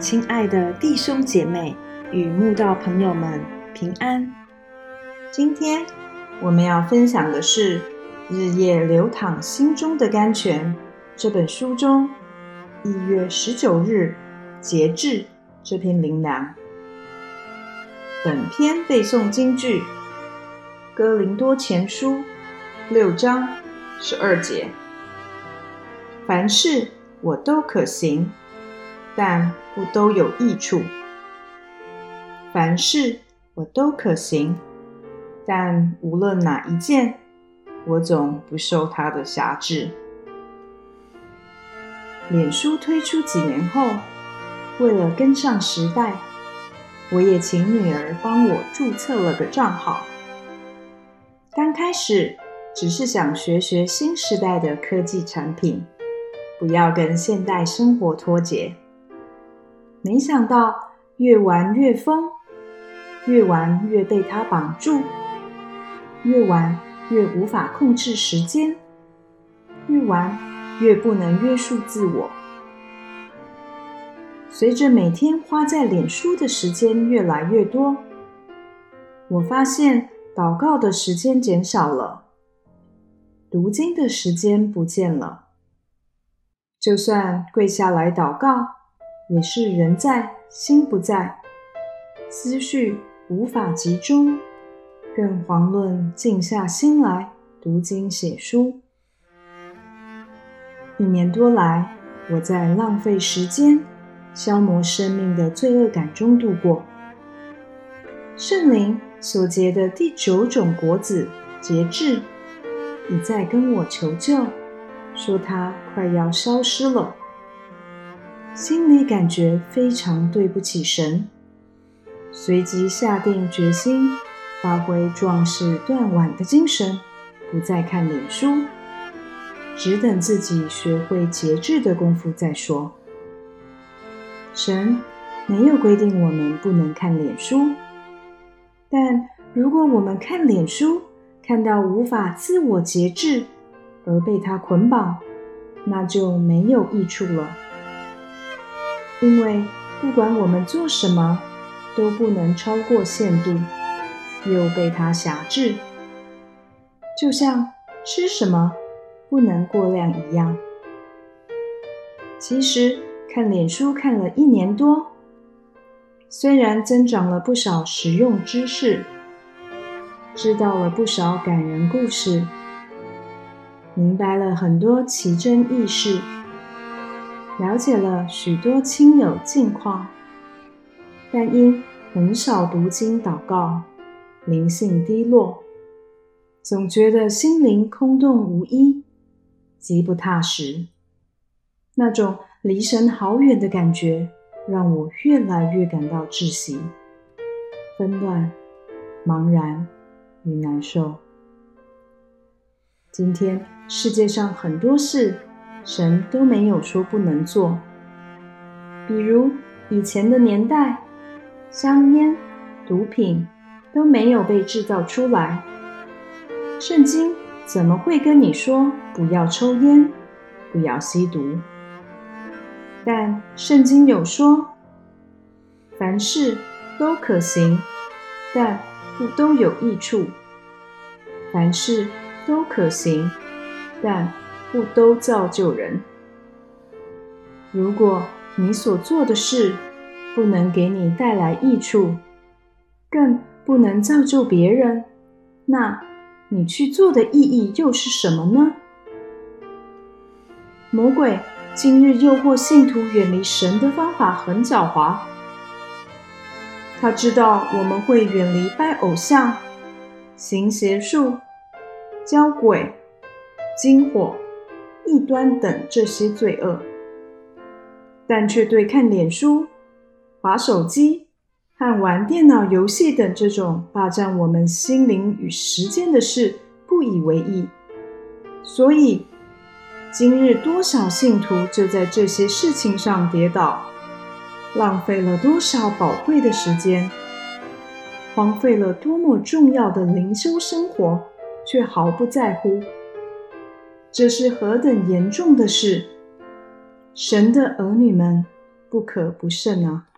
亲爱的弟兄姐妹与慕道朋友们，平安！今天我们要分享的是《日夜流淌心中的甘泉》这本书中一月十九日节制这篇灵粮。本篇背诵京剧《哥林多前书》六章十二节：凡事我都可行。但不都有益处。凡事我都可行，但无论哪一件，我总不受它的辖制。脸书推出几年后，为了跟上时代，我也请女儿帮我注册了个账号。刚开始只是想学学新时代的科技产品，不要跟现代生活脱节。没想到越玩越疯，越玩越被他绑住，越玩越无法控制时间，越玩越不能约束自我。随着每天花在脸书的时间越来越多，我发现祷告的时间减少了，读经的时间不见了。就算跪下来祷告。也是人在心不在，思绪无法集中，更遑论静下心来读经写书。一年多来，我在浪费时间、消磨生命的罪恶感中度过。圣灵所结的第九种果子——节制，已在跟我求救，说它快要消失了。心里感觉非常对不起神，随即下定决心，发挥壮士断腕的精神，不再看脸书，只等自己学会节制的功夫再说。神没有规定我们不能看脸书，但如果我们看脸书看到无法自我节制而被他捆绑，那就没有益处了。因为不管我们做什么，都不能超过限度，又被它辖制，就像吃什么不能过量一样。其实看脸书看了一年多，虽然增长了不少实用知识，知道了不少感人故事，明白了很多奇珍异事。了解了许多亲友近况，但因很少读经祷告，灵性低落，总觉得心灵空洞无依，极不踏实。那种离神好远的感觉，让我越来越感到窒息、纷乱、茫然与难受。今天世界上很多事。神都没有说不能做，比如以前的年代，香烟、毒品都没有被制造出来。圣经怎么会跟你说不要抽烟、不要吸毒？但圣经有说，凡事都可行，但不都有益处；凡事都可行，但。不都造就人？如果你所做的事不能给你带来益处，更不能造就别人，那你去做的意义又是什么呢？魔鬼今日诱惑信徒远离神的方法很狡猾，他知道我们会远离拜偶像、行邪术、教鬼、惊火。异端等这些罪恶，但却对看脸书、划手机和玩电脑游戏等这种霸占我们心灵与时间的事不以为意。所以，今日多少信徒就在这些事情上跌倒，浪费了多少宝贵的时间，荒废了多么重要的灵修生活，却毫不在乎。这是何等严重的事！神的儿女们不可不慎啊！